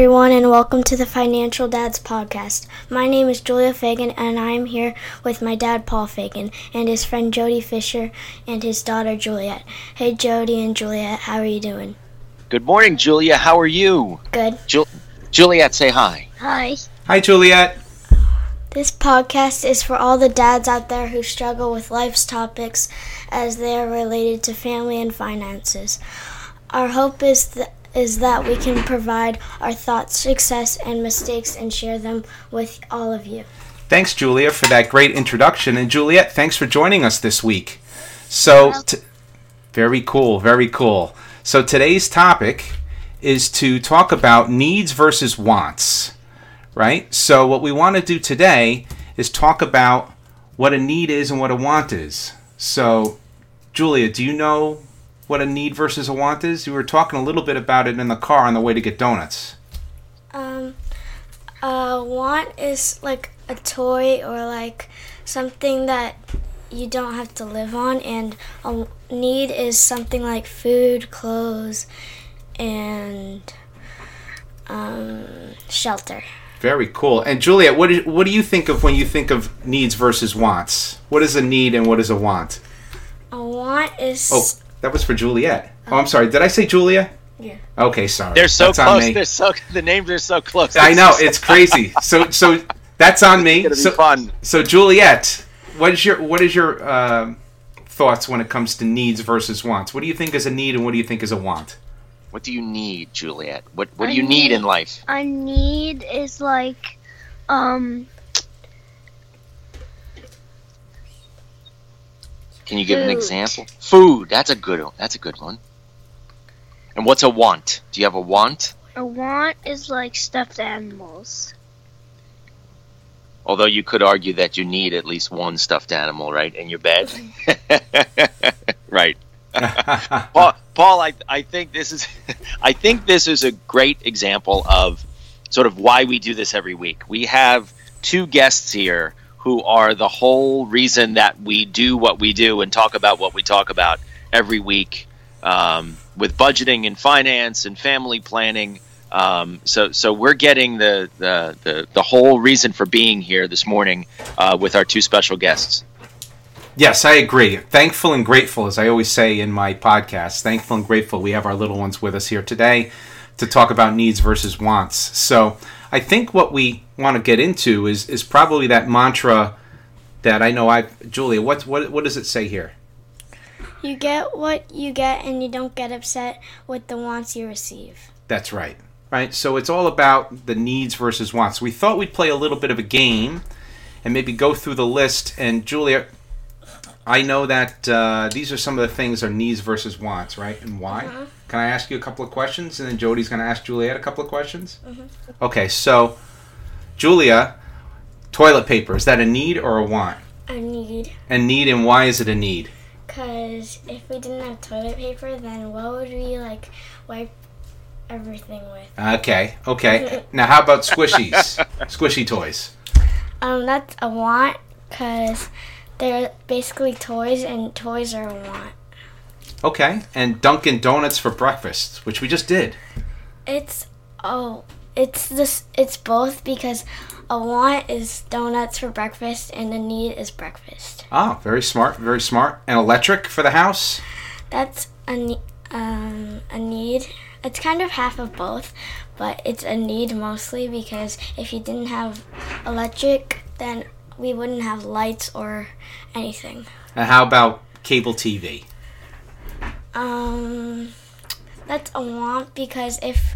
Hello, everyone, and welcome to the Financial Dads Podcast. My name is Julia Fagan, and I am here with my dad, Paul Fagan, and his friend Jody Fisher and his daughter, Juliet. Hey, Jody and Juliet, how are you doing? Good morning, Julia. How are you? Good. Ju- Juliet, say hi. Hi. Hi, Juliet. This podcast is for all the dads out there who struggle with life's topics as they are related to family and finances. Our hope is that is that we can provide our thoughts, success, and mistakes and share them with all of you. Thanks, Julia, for that great introduction. And Juliet, thanks for joining us this week. So, t- very cool, very cool. So, today's topic is to talk about needs versus wants, right? So, what we want to do today is talk about what a need is and what a want is. So, Julia, do you know what a need versus a want is? You were talking a little bit about it in the car on the way to get donuts. Um, a want is like a toy or like something that you don't have to live on, and a need is something like food, clothes, and um, shelter. Very cool. And Juliet, what do, what do you think of when you think of needs versus wants? What is a need and what is a want? A want is Oh, that was for Juliet. Oh, I'm sorry. Did I say Julia? Yeah. Okay, sorry. They're so That's close. They're so the names are so close. I know it's crazy. So so that's on me. It's gonna be So fun. so Juliet, what is your what is your um thoughts when it comes to needs versus wants? What do you think is a need and what do you think is a want? What do you need, Juliet? What What do you need need- in life? A need is like, um, Can you give an example? Food. That's a good. one. That's a good one. And what's a want? Do you have a want? a want is like stuffed animals. Although you could argue that you need at least one stuffed animal, right, in your bed. right. Paul, Paul I, I think this is I think this is a great example of sort of why we do this every week. We have two guests here who are the whole reason that we do what we do and talk about what we talk about every week um, with budgeting and finance and family planning. Um, so, so we're getting the, the, the, the whole reason for being here this morning uh, with our two special guests. Yes, I agree. Thankful and grateful, as I always say in my podcast. Thankful and grateful we have our little ones with us here today to talk about needs versus wants. So I think what we want to get into is is probably that mantra that I know I Julia, what what what does it say here? you get what you get, and you don't get upset with the wants you receive. That's right. Right? So it's all about the needs versus wants. We thought we'd play a little bit of a game and maybe go through the list. And Julia, I know that uh, these are some of the things are needs versus wants, right? And why? Can I ask you a couple of questions? And then Jody's going to ask Juliet a couple of questions? Okay, so Julia, toilet paper, is that a need or a want? A need. A need, and why is it a need? Because if we didn't have toilet paper, then what would we like wipe everything with? Okay, okay. now, how about squishies? Squishy toys. Um, that's a want because they're basically toys, and toys are a want. Okay, and Dunkin' Donuts for breakfast, which we just did. It's oh, it's this. It's both because a want is donuts for breakfast, and a need is breakfast. Ah, very smart, very smart. And electric for the house. That's a um a need. It's kind of half of both, but it's a need mostly because if you didn't have electric, then we wouldn't have lights or anything. And how about cable TV? Um, that's a want because if,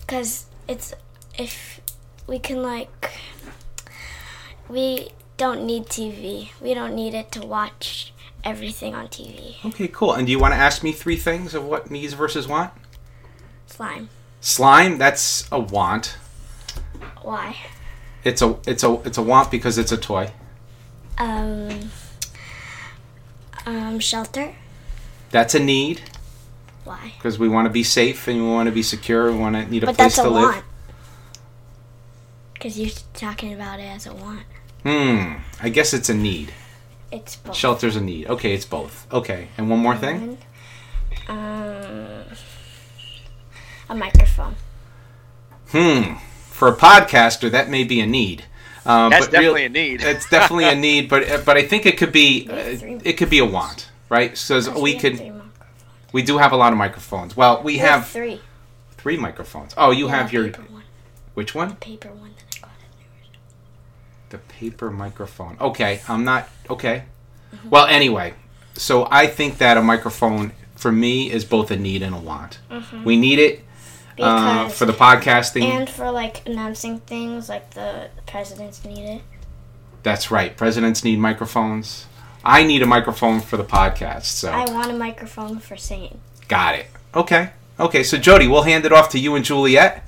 because it's if we can like, we don't need TV. We don't need it to watch everything on TV. Okay, cool. And do you want to ask me three things of what needs versus want? Slime. Slime, that's a want. Why? It's a it's a it's a want because it's a toy. Um. Um. Shelter. That's a need Why? because we want to be safe and we want to be secure. We want to need a But place that's a to live. want. Because you're talking about it as a want. Hmm. I guess it's a need. It's both. Shelter's a need. Okay, it's both. Okay, and one more thing. Um, a microphone. Hmm. For a podcaster, that may be a need. Um, That's but real- definitely a need. It's definitely a need, but but I think it could be We have three uh, it could be a want, right? So Because we have could we do have a lot of microphones. Well, we we have three. three microphones. Oh, you Yeah, have your paper one. which one? paper one that I got at The paper microphone. Okay, I'm not okay. Well, anyway, so I think that a microphone for me is both a need and a want. We need it uh, for the podcasting. and for like announcing things, like the presidents need it. That's right. Presidents need microphones. I need a microphone for the podcast. So I want a microphone for singing. got it. Okay. Okay. So Jody, we'll hand it off to you and Juliet.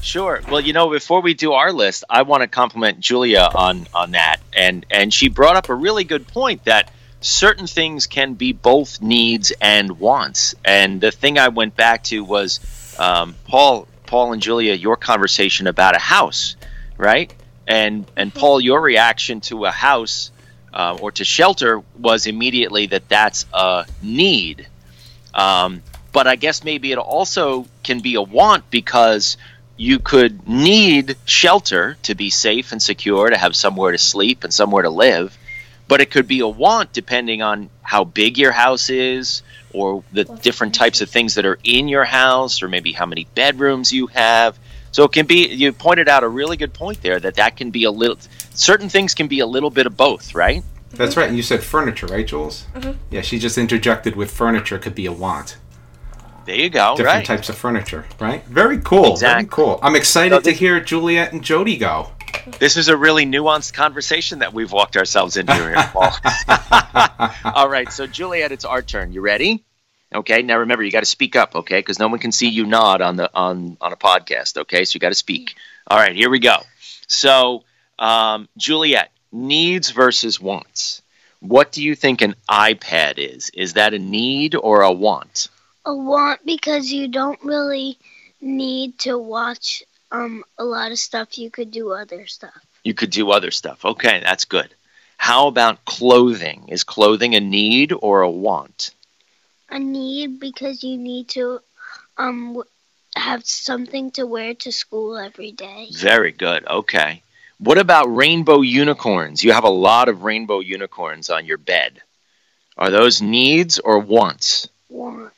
Sure. Well, you know, before we do our list, I want to compliment Julia on on that, and and she brought up a really good point that certain things can be both needs and wants. And the thing I went back to was um, Paul, Paul and Julia, your conversation about a house, right? And and Paul, your reaction to a house uh, or to shelter was immediately that that's a need. Um, but I guess maybe it also can be a want because you could need shelter to be safe and secure, to have somewhere to sleep and somewhere to live. But it could be a want depending on how big your house is, or the What different types of things that are in your house, or maybe how many bedrooms you have. So it can be. You pointed out a really good point there that that can be a little. Certain things can be a little bit of both, right? That's right. And you said furniture, right, Jules? Mhm. Yeah, she just interjected with furniture could be a want. There you go. Different right. types of furniture, right? Very cool. Very Exactly. cool. I'm excited So to hear Juliet and Jody go. This is a really nuanced conversation that we've walked ourselves into here, Paul. All right, so Juliet, it's our turn. You ready? Okay. Now remember, you got to speak up, okay? Because no one can see you nod on the on on a podcast, okay? So you got to speak. All right, here we go. So, um, Juliet, needs versus wants. What do you think an iPad is? Is that a need or a want? A want because you don't really need to watch um a lot of stuff. You could do other stuff. You could do other stuff. Okay, that's good. How about clothing? Is clothing a need or a want? A need because you need to um have something to wear to school every day. Very good. Okay. What about rainbow unicorns? You have a lot of rainbow unicorns on your bed. Are those needs or wants? Want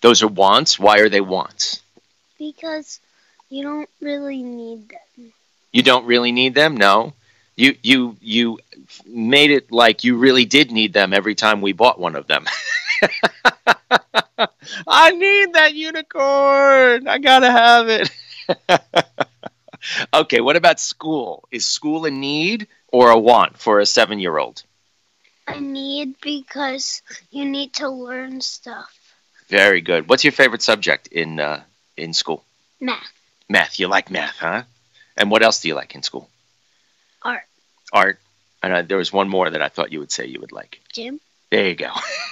Those are wants. Why are they wants? because you don't really need them. You don't really need them? No. You you you made it like you really did need them every time we bought one of them. I need that unicorn. I got to have it. okay, what about school? Is school a need or a want for a 7-year-old? A need because you need to learn stuff. Very good. What's your favorite subject in uh, in school? Math, Math. You like math, huh? And what else do you like in school? art, Art. And uh, there was one more that I thought you would say you would like. gym, There you go.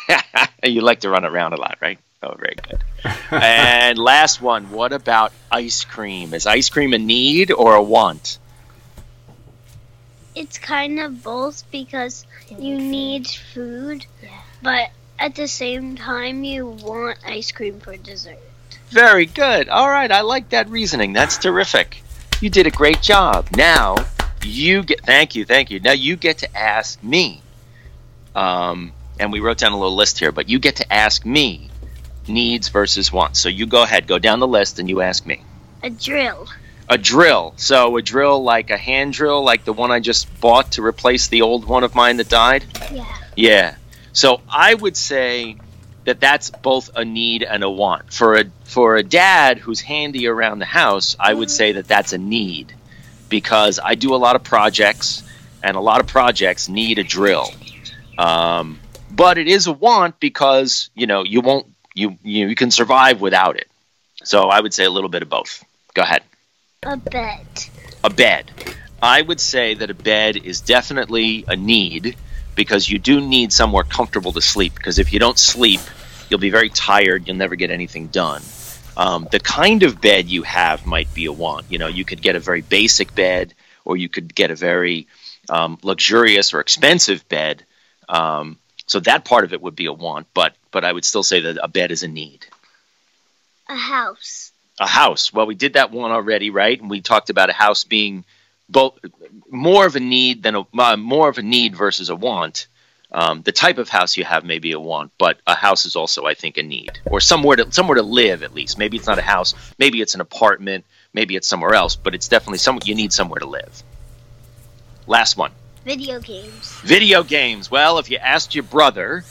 you like to run around a lot, right? Oh, very good. and last one. What about ice cream? Is ice cream a need or a want? It's kind of both because you need food, Yeah. but at the same time you want ice cream for dessert. Very good. All right, I like that reasoning. That's terrific. You did a great job. Now you get. Thank you, thank you. Now you get to ask me. Um, and we wrote down a little list here, but you get to ask me needs versus wants. So you go ahead, go down the list, and you ask me. A drill, A drill. So a drill like a hand drill, like the one I just bought to replace the old one of mine that died. yeah. Yeah. So I would say that that's both a need and a want. For a for a dad who's handy around the house, I would say that that's a need because I do a lot of projects and a lot of projects need a drill. Um, but it is a want because, you know, you won't you you, you can survive without it. So I would say a little bit of both. Go ahead A bed, a bed. I would say that a bed is definitely a need because you do need somewhere comfortable to sleep. Because if you don't sleep, you'll be very tired. You'll never get anything done. Um, the kind of bed you have might be a want. You know, you could get a very basic bed, or you could get a very um, luxurious or expensive bed. Um, so that part of it would be a want, but but I would still say that a bed is a need. a house, a house. Well, we did that one already, right? And we talked about a house being both more of a need than a uh, more of a need versus a want. Um, the type of house you have may be a want, but a house is also, I think, a need or somewhere to somewhere to live at least. Maybe it's not a house, maybe it's an apartment, maybe it's somewhere else, but it's definitely some you need somewhere to live. Last one. Video games. Video games. Well, if you asked your brother,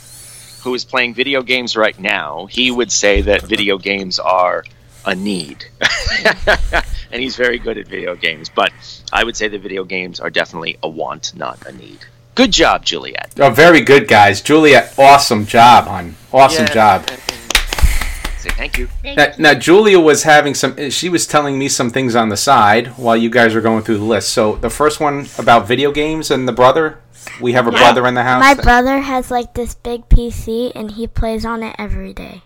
who is playing video games right now, he would say that video games are a need. and he's very good at video games, but I would say that video games are definitely a want, not a need. Good job, Juliet. Oh, very good, guys. Juliet, awesome job, hon. Awesome Yeah. job. Say thank you. Thank Now, you. now, Julia was having some. She was telling me some things on the side while you guys were going through the list. So the first one about video games and the brother. We have a Yeah. brother in the house. My brother has like this big PC and he plays on it every day.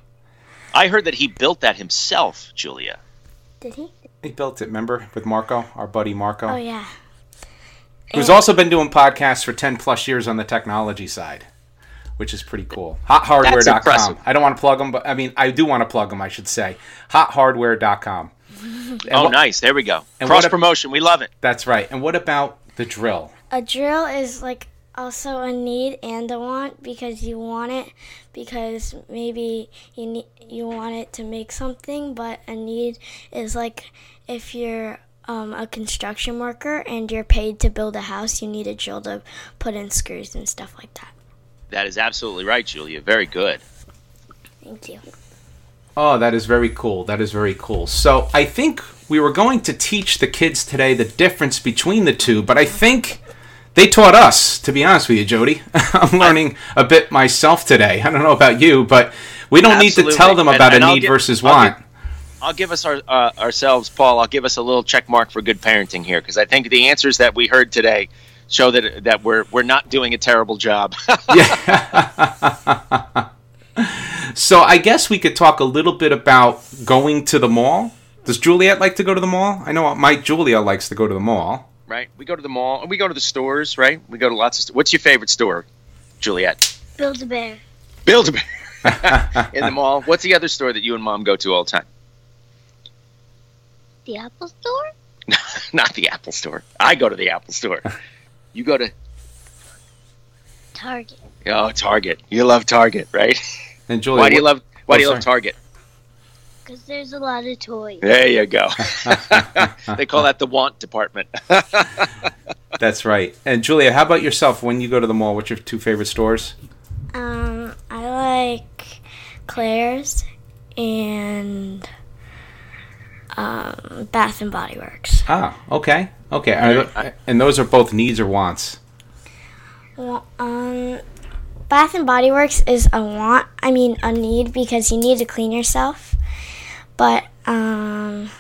I heard that he built that himself, Julia. Did he? He built it. Remember with Marco, our buddy Marco, Oh yeah. Who's also been doing podcasts for ten plus years on the technology side, which is pretty cool. HotHardware.com. impressive. I don't want to plug them, but I mean I do want to plug them. I should say HotHardware.com. And oh, what- nice. There we go. and Cross a- promotion. We love it. That's right. And what about the drill? A drill is like also a need and a want because you want it because maybe you need you want it to make something, but a need is like if you're um, a construction worker and you're paid to build a house, you need a drill to put in screws and stuff like that. That is absolutely right, Julia. Very good. Thank you. Oh, that is very cool. That is very cool. So I think we were going to teach the kids today the difference between the two, but I think they taught us, to be honest with you, Jody. I'm learning a bit myself today. I don't know about you, but we don't need to tell them about and a I'll need give- versus I'll want. give- I'll give us our uh, ourselves, Paul. I'll give us a little check mark for good parenting here because I think the answers that we heard today show that that we're we're not doing a terrible job. yeah. so I guess we could talk a little bit about going to the mall. Does Juliet like to go to the mall? I know my Julia likes to go to the mall. right? We go to the mall and we go to the stores, right? We go to lots of. St- What's your favorite store, Juliet? Build a bear. Build a Bear in the mall. What's the other store that you and mom go to all the time? The Apple Store? Not the Apple store. I go to the Apple store. You go to Target. oh Target. You love Target, right? And Julia, Why do you love Why Oh, do you love. Target? Because there's a lot of toys. There you go. they call that the want department. That's right. And Julia, how about yourself? When you go to the mall, what's your two favorite stores? Um, I like Claire's and um, Bath and Body Works. Ah, okay, okay. Are tho- and those are both needs or wants. Well, um, Bath and Body Works is a want. I mean, a need because you need to clean yourself. But um,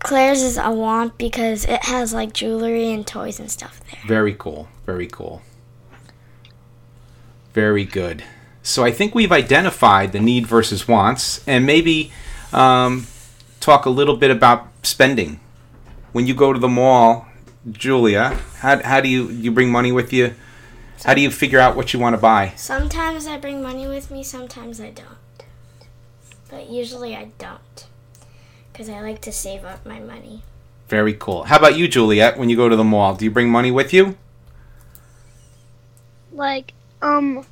Claire's is a want because it has like jewelry and toys and stuff there. Very cool. Very cool. Very good. So I think we've identified the need versus wants, and maybe um, talk a little bit about spending. When you go to the mall, Julia, how, how do you you bring money with you? How do you figure out what you want to buy? Sometimes I bring money with me, sometimes I don't. But usually I don't. Because I like to save up my money. Very cool. How about you, Juliet? When you go to the mall, do you bring money with you? Like, um,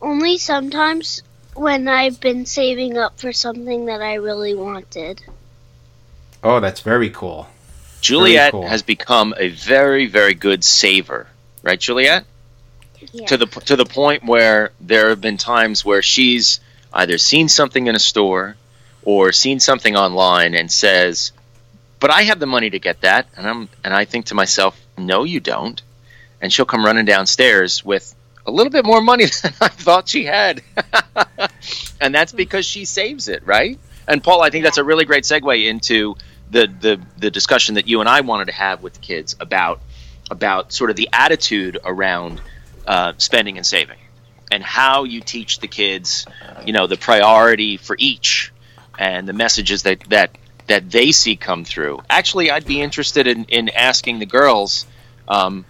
only sometimes when I've been saving up for something that I really wanted. Oh, that's very cool. Juliet cool. has become a very, very good saver, right, Juliet? Yeah. To the to the point where there have been times where she's either seen something in a store or seen something online and says, "But I have the money to get that," and I'm and I think to myself, "No, you don't," and she'll come running downstairs with a little bit more money than I thought she had, and that's hmm. because she saves it, right? And Paul, I think that's a really great segue into the, the the discussion that you and I wanted to have with the kids about about sort of the attitude around uh, spending and saving, and how you teach the kids, you know, the priority for each, and the messages that that that they see come through. Actually, I'd be interested in in asking the girls, um,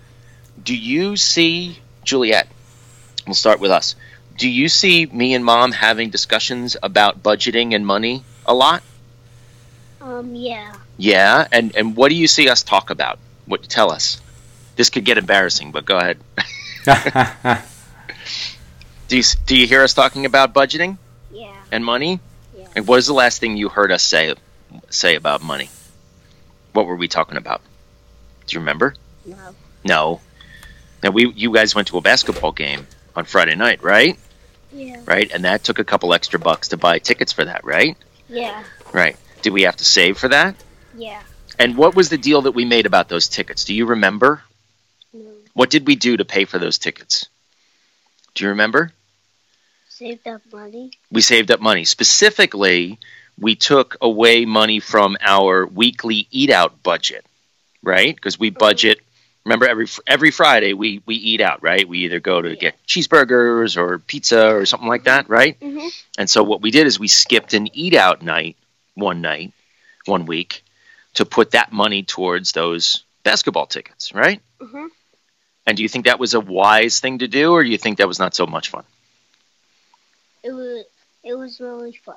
do you see Juliet? We'll start with us. Do you see me and mom having discussions about budgeting and money a lot? Um, yeah. Yeah, and and what do you see us talk about? What tell us? This could get embarrassing, but go ahead. do you do you hear us talking about budgeting Yeah. and money? Yeah. And what is the last thing you heard us say say about money? What were we talking about? Do you remember? No. No. Now we you guys went to a basketball game on Friday night, right? Yeah. Right? And that took a couple extra bucks to buy tickets for that, right? Yeah. Right. Did we have to save for that? Yeah. And what was the deal that we made about those tickets? Do you remember? No. What did we do to pay for those tickets? Do you remember? Saved up money. We saved up money. Specifically, we took away money from our weekly eat out budget, right? Because we budget. Remember, every every Friday we we eat out, right? We either go to Yeah. get cheeseburgers or pizza or something like that, right? Mm-hmm. And so what we did is we skipped an eat out night one night, one week, to put that money towards those basketball tickets, right? Mm-hmm. And do you think that was a wise thing to do, or do you think that was not so much fun? It was. It was really fun.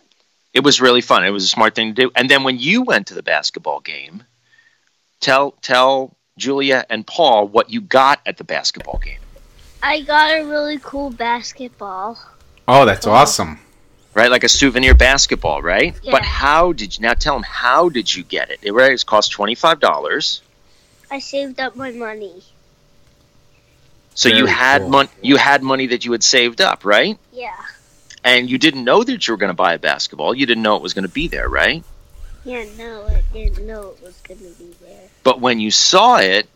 It was really fun. It was a smart thing to do. And then when you went to the basketball game, tell tell Julia and Paul what you got at the basketball game. I got a really cool basketball. oh, that's awesome. Right, like a souvenir basketball, right? Yeah. But how did you now tell them how did you get it? It was cost twenty five dollars. I saved up my money. So you had cool. mon- you had money that you had saved up, right? Yeah. And you didn't know that you were going to buy a basketball. You didn't know it was going to be there, right? Yeah. No, I didn't know it was gonna be there. But when you saw it,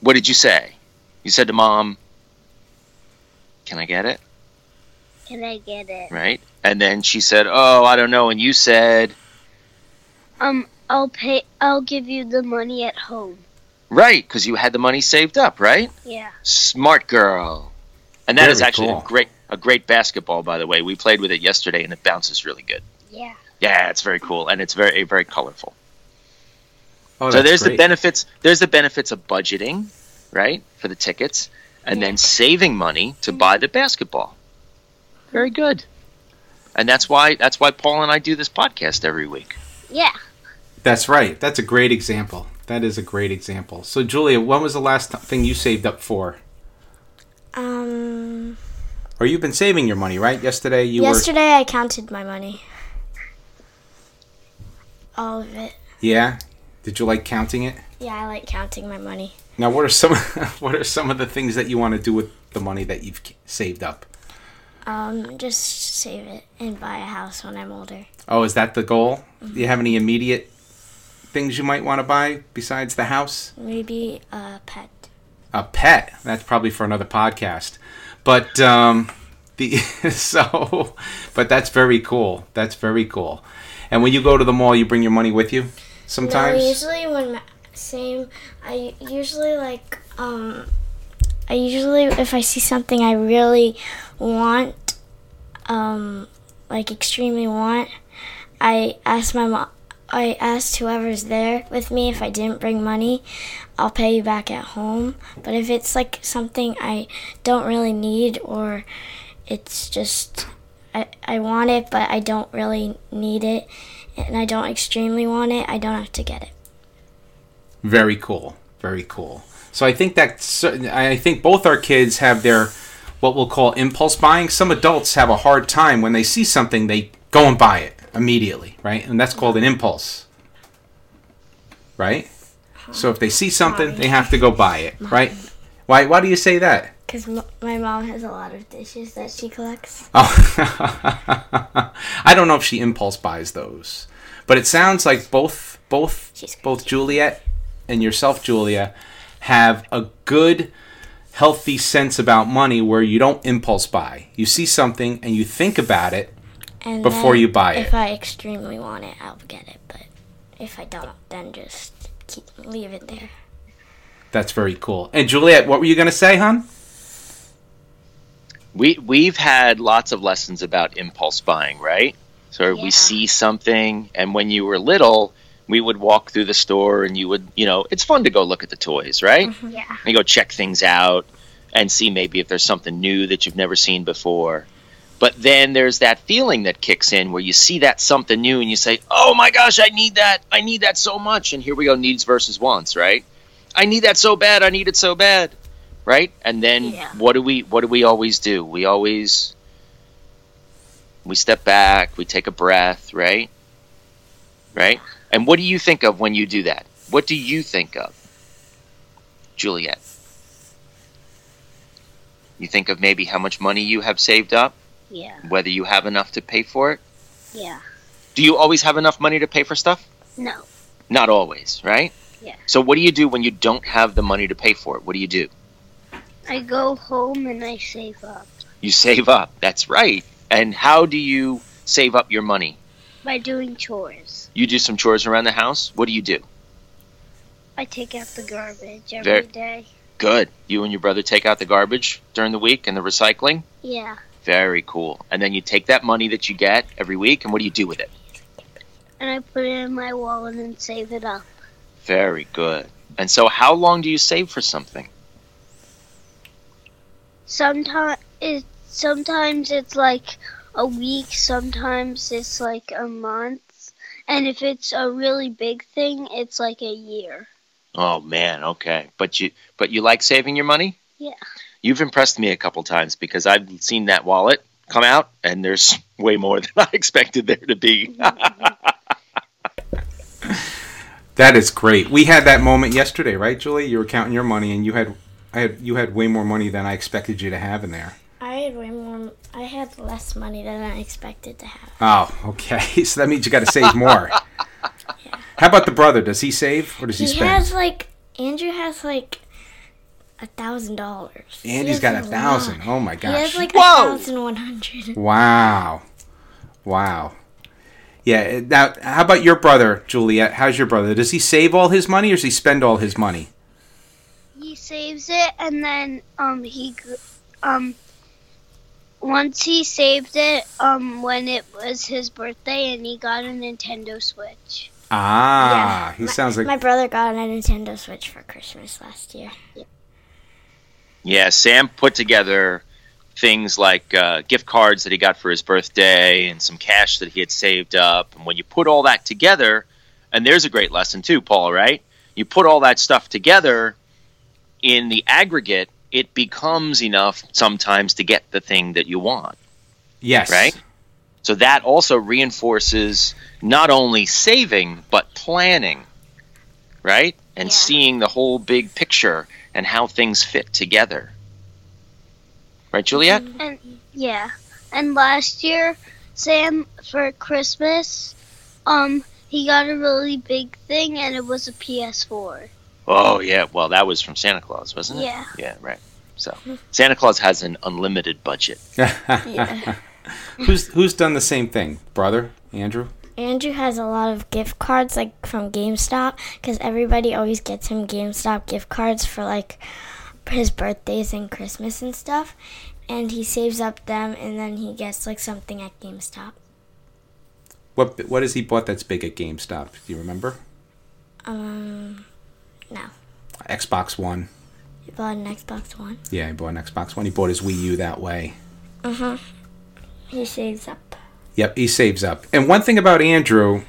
what did you say? You said to mom, "Can I get it?" Can I get it? Right? And then she said, "Oh, I don't know." And you said, Um, I'll pay. I'll give you the money at home. "Right, because you had the money saved up, right?" Yeah. Smart girl. And that is Very actually cool. a great a great basketball, by the way. We played with it yesterday, and it bounces really good. Yeah. Yeah, it's very cool, and it's very very colorful. Oh, so that's there's the benefits. There's the benefits of budgeting, right, for the tickets, and Yeah. then saving money to buy the basketball. Very good. And that's why that's why Paul and I do this podcast every week. Yeah. That's right. That's a great example. That is a great example. So, Julia, when was the last thing you saved up for? Um, Or you've been saving your money, right? Yesterday you yesterday I counted my money. All of it. Yeah. Did you like counting it? Yeah, I like counting my money. Now, what are some what are some of the things that you want to do with the money that you've saved up? Um, just save it and buy a house when I'm older. Oh, is that the goal? Do you have any immediate things you might want to buy besides the house? Maybe a pet. A pet. That's probably for another podcast. But um, the so, but that's very cool. That's very cool. And when you go to the mall, you bring your money with you. Sometimes. No, usually when same, I usually like um, I usually if I see something I really want, um, like extremely want, I ask my mom. I asked whoever's there with me if I didn't bring money, I'll pay you back at home. But if it's like something I don't really need or it's just I, I want it but I don't really need it and I don't extremely want it, I don't have to get it. Very cool. Very cool. So I think that I think both our kids have their what we'll call impulse buying. Some adults have a hard time when they see something they go and buy it immediately, right? And that's called an impulse. Right? So if they see something, they have to go buy it, right? Why why do you say that? Because my mom has a lot of dishes that she collects. Oh, I don't know if she impulse buys those, but it sounds like both both both Juliet and yourself, Julia, have a good, healthy sense about money where you don't impulse buy. You see something and you think about it. And Before then you buy it. If I extremely want it, I'll get it. But if I don't, then just keep leave it there. That's very cool. And Juliet, what were you going to say, hon? We we've had lots of lessons about impulse buying, right? So Yeah. we see something, and when you were little, we would walk through the store, and you would, you know, it's fun to go look at the toys, right? Mm-hmm. Yeah. And go check things out and see maybe if there's something new that you've never seen before. But then there's that feeling that kicks in where you see that something new and you say, "Oh my gosh, I need that. I need that so much." And here we go, needs versus wants, right? I need that so bad. I need it so bad, right? And then Yeah. what do we what do we always do? We always we step back, we take a breath, right? Right? And what do you think of when you do that? What do you think of? Juliet. You think of maybe how much money you have saved up, Yeah. whether you have enough to pay for it. Yeah. Do you always have enough money to pay for stuff? No. Not always, right? Yeah. So what do you do when you don't have the money to pay for it? What do you do? I go home and I save up You save up. That's right. And how do you save up your money? by doing chores. You do some chores around the house. What do you do? I take out the garbage every Ver- day. Good. You and your brother take out the garbage during the week and the recycling. Yeah. Very cool. And then you take that money that you get every week and what do you do with it? And I put it in my wallet and save it up. Very good. And so how long do you save for something? Sometimes it sometimes it's like a week, sometimes it's like a month. And if it's a really big thing, it's like a year. Oh man, okay. But you but you like saving your money? Yeah. You've impressed me a couple times because I've seen that wallet come out and there's way more than I expected there to be. That is great. We had that moment yesterday, right, Julie? You were counting your money, and you had, I had, you had way more money than I expected you to have in there. I had way more. I had less money than I expected to have. Oh, okay. So that means you got to save more. yeah. How about the brother? Does he save or does he, He spend? He has like Andrew has like a thousand dollars. he's got a lot. thousand. Oh my gosh. He has like a thousand one hundred. wow, wow. Yeah. Now, how about your brother, Juliet? How's your brother? Does he save all his money or does he spend all his money? He saves it and then um he um once he saved it um when it was his birthday and he got a Nintendo Switch. Ah, he My- sounds like My brother got a Nintendo Switch for Christmas last year. yeah, Sam put together things like uh, gift cards that he got for his birthday and some cash that he had saved up. And when you put all that together, and there's a great lesson too, Paul, right? You put all that stuff together in the aggregate, it becomes enough sometimes to get the thing that you want. yes, Right? So that also reinforces not only saving, but planning, right? And Yeah. seeing the whole big picture and how things fit together. Right, Juliet? And yeah. And last year Sam for Christmas um he got a really big thing and it was a PS4. Oh, yeah. Well, that was from Santa Claus, wasn't it? Yeah. Yeah, right. So Santa Claus has an unlimited budget. Yeah. who's who's done the same thing, brother Andrew? Andrew has a lot of gift cards like from GameStop because everybody always gets him GameStop gift cards for like his birthdays and Christmas and stuff. And he saves up them and then he gets like something at GameStop. What what has he bought that's big at GameStop? Do you remember? Um, no. Xbox One. He bought an Xbox One. Yeah, he bought an Xbox One. He bought his Wii U that way. Uh huh. He saves up. Yep, he saves up. And one thing about Andrew,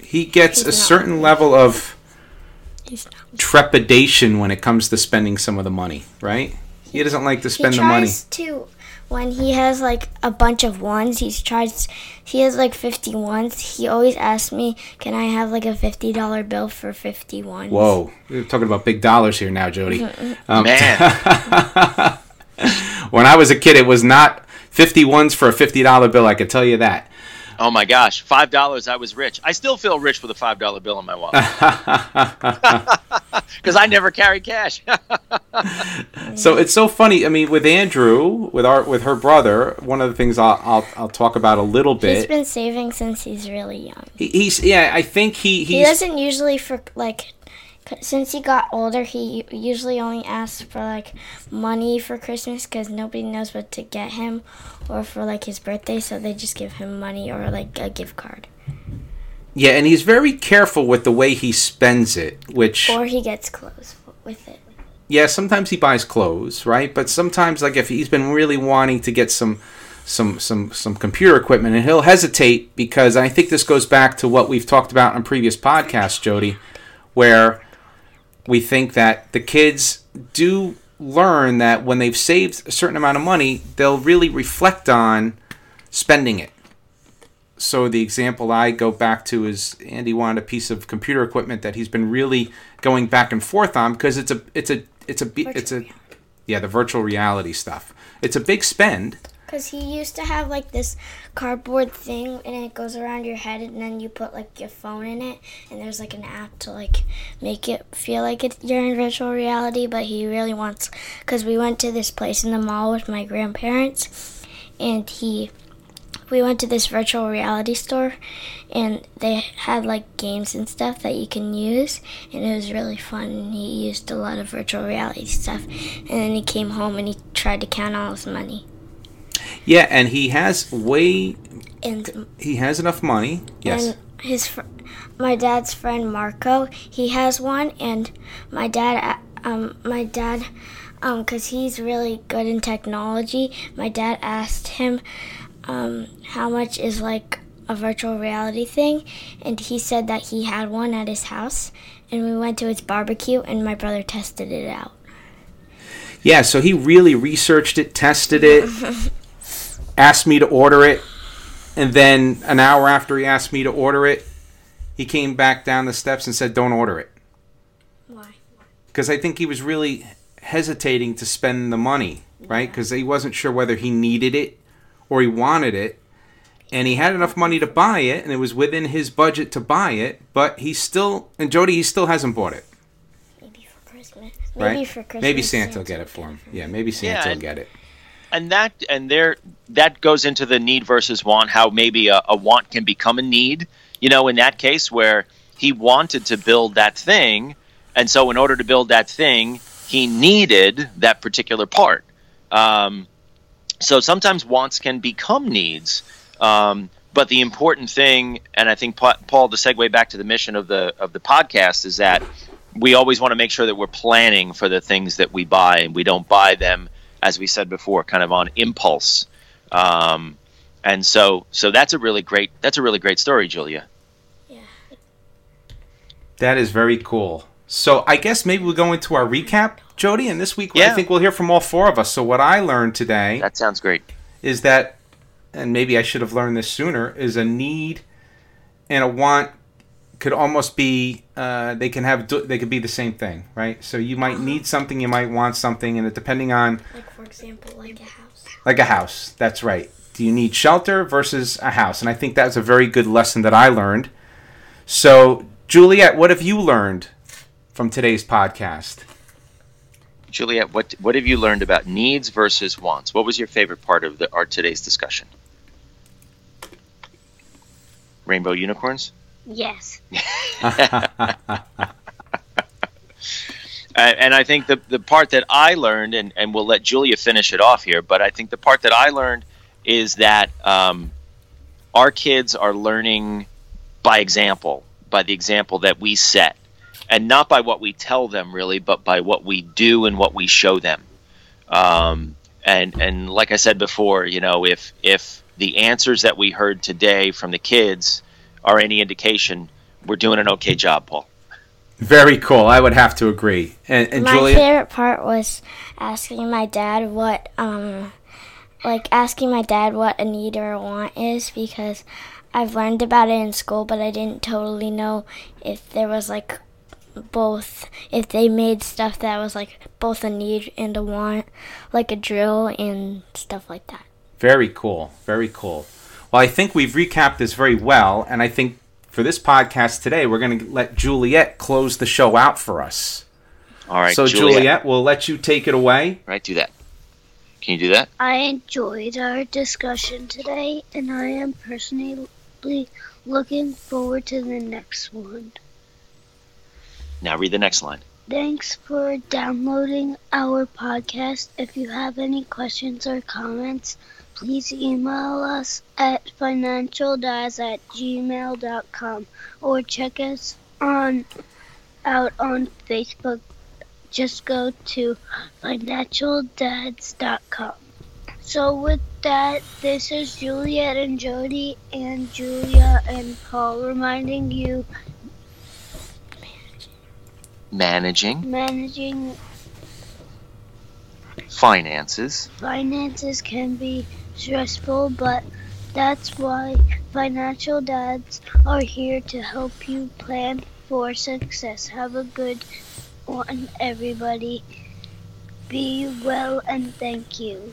he gets He's a certain rich. level of trepidation when it comes to spending some of the money, right? He doesn't like to spend he the money. tries to when he has like a bunch of ones he's tries he has like 50 ones. He always asks me can i have like a $50 bill for 50 ones? Whoa, we're talking about big dollars here now, Jody. Um, Man, when I was a kid, it was not 50 ones for a $50 bill, I can tell you that. Oh my gosh, five dollars, I was rich. I still feel rich with a five dollar bill in my wallet because I never carry cash. So it's so funny. I mean, with Andrew, with our with her brother, one of the things I'll I'll, I'll talk about a little bit. He's been saving since he's really young He, he's yeah, I think he he doesn't usually for like c- since he got older he usually only asks for like money for christmas because nobody knows what to get him or for like his birthday so they just give him money or like a gift card yeah, and he's very careful with the way he spends it. Which or he gets clothes with it yeah, sometimes he buys clothes, right? But sometimes, like if he's been really wanting to get some some some some computer equipment and he'll hesitate because I think this goes back to what we've talked about on previous podcasts, Jody, where we think that the kids do learn that when they've saved a certain amount of money, they'll really reflect on spending it. So the example I go back to is Andy wanted a piece of computer equipment that he's been really going back and forth on because it's a it's a it's a it's a yeah the virtual reality stuff. It's a big spend Because he used to have like this cardboard thing and it goes around your head and then you put like your phone in it and there's like an app to like make it feel like it's, you're in virtual reality. But he really wants, because we went to this place in the mall with my grandparents and he, we went to this virtual reality store and they had like games and stuff that you can use and it was really fun and he used a lot of virtual reality stuff and then he came home and he tried to count all his money Yeah, and he has way and he has enough money. Yes. And his fr- my dad's friend Marco, he has one, and my dad, uh, um, my dad, um, cause he's really good in technology. My dad asked him, um, how much is like a virtual reality thing, and he said that he had one at his house, and we went to his barbecue, and my brother tested it out. Yeah, so he really researched it, tested it, asked me to order it, and then an hour after he asked me to order it, he came back down the steps and said, "Don't order it." Why? Because I think he was really hesitating to spend the money, right? Because he wasn't sure whether he needed it or he wanted it. And he had enough money to buy it, and it was within his budget to buy it, but he still, and Jody, he still hasn't bought it, Maybe for Christmas. right? Maybe for Christmas. Maybe Santa will get it for him. Yeah, maybe Santa Yeah, will and- get it. And that and there that goes into the need versus want how maybe a, a want can become a need you know in that case where he wanted to build that thing. And so in order to build that thing he needed that particular part. Um, so sometimes wants can become needs. Um, but the important thing and i think Pa- paul the segue back to the mission of the of the podcast is that we always want to make sure that we're planning for the things that we buy and we don't buy them as we said before kind of on impulse um, and so so that's a really great that's a really great story julia Yeah. That is very cool. So I guess maybe we'll go into our recap, Jody. And this week, I think we'll hear from all four of us. So what I learned today that sounds great is that, and maybe I should have learned this sooner, is a need and a want could almost be uh, they can have they could be the same thing, right? So you might need something, you might want something, and it, depending on Like for example, like a house. like a house. That's right. Do you need shelter versus a house? And I think that's a very good lesson that I learned. So, Juliet, what have you learned from today's podcast? juliet what what have you learned about needs versus wants what was your favorite part of the our today's discussion rainbow unicorns Yes. Uh, and I think the the part that I learned, and, and we'll let Julia finish it off here, but I think the part that I learned is that um, our kids are learning by example, by the example that we set, and not by what we tell them really, but by what we do and what we show them. Um, and and like I said before, you know, if if the answers that we heard today from the kids are any indication, we're doing an okay job, Paul. Very cool. I would have to agree. And, and my Juliet, favorite part was asking my dad what um like asking my dad what a need or a want is because I've learned about it in school but I didn't totally know if there was like both if they made stuff that was like both a need and a want like a drill and stuff like that. very cool. Very cool. Well, I think we've recapped this very well, and I think for this podcast today, we're going to let Juliet close the show out for us. All right, so, Juliet, we'll let you take it away. Right, do that. Can you do that? I enjoyed our discussion today, and I am personally looking forward to the next one. Now read the next line. Thanks for downloading our podcast. If you have any questions or comments, please email us at financialdads at gmail.com or check us on out on Facebook. Just go to financialdads.com. So with that, this is Juliet and Jody and Julia and Paul reminding you Managing managing finances. finances can be stressful, but that's why financial dads are here to help you plan for success. Have a good one, everybody. Be well and thank you.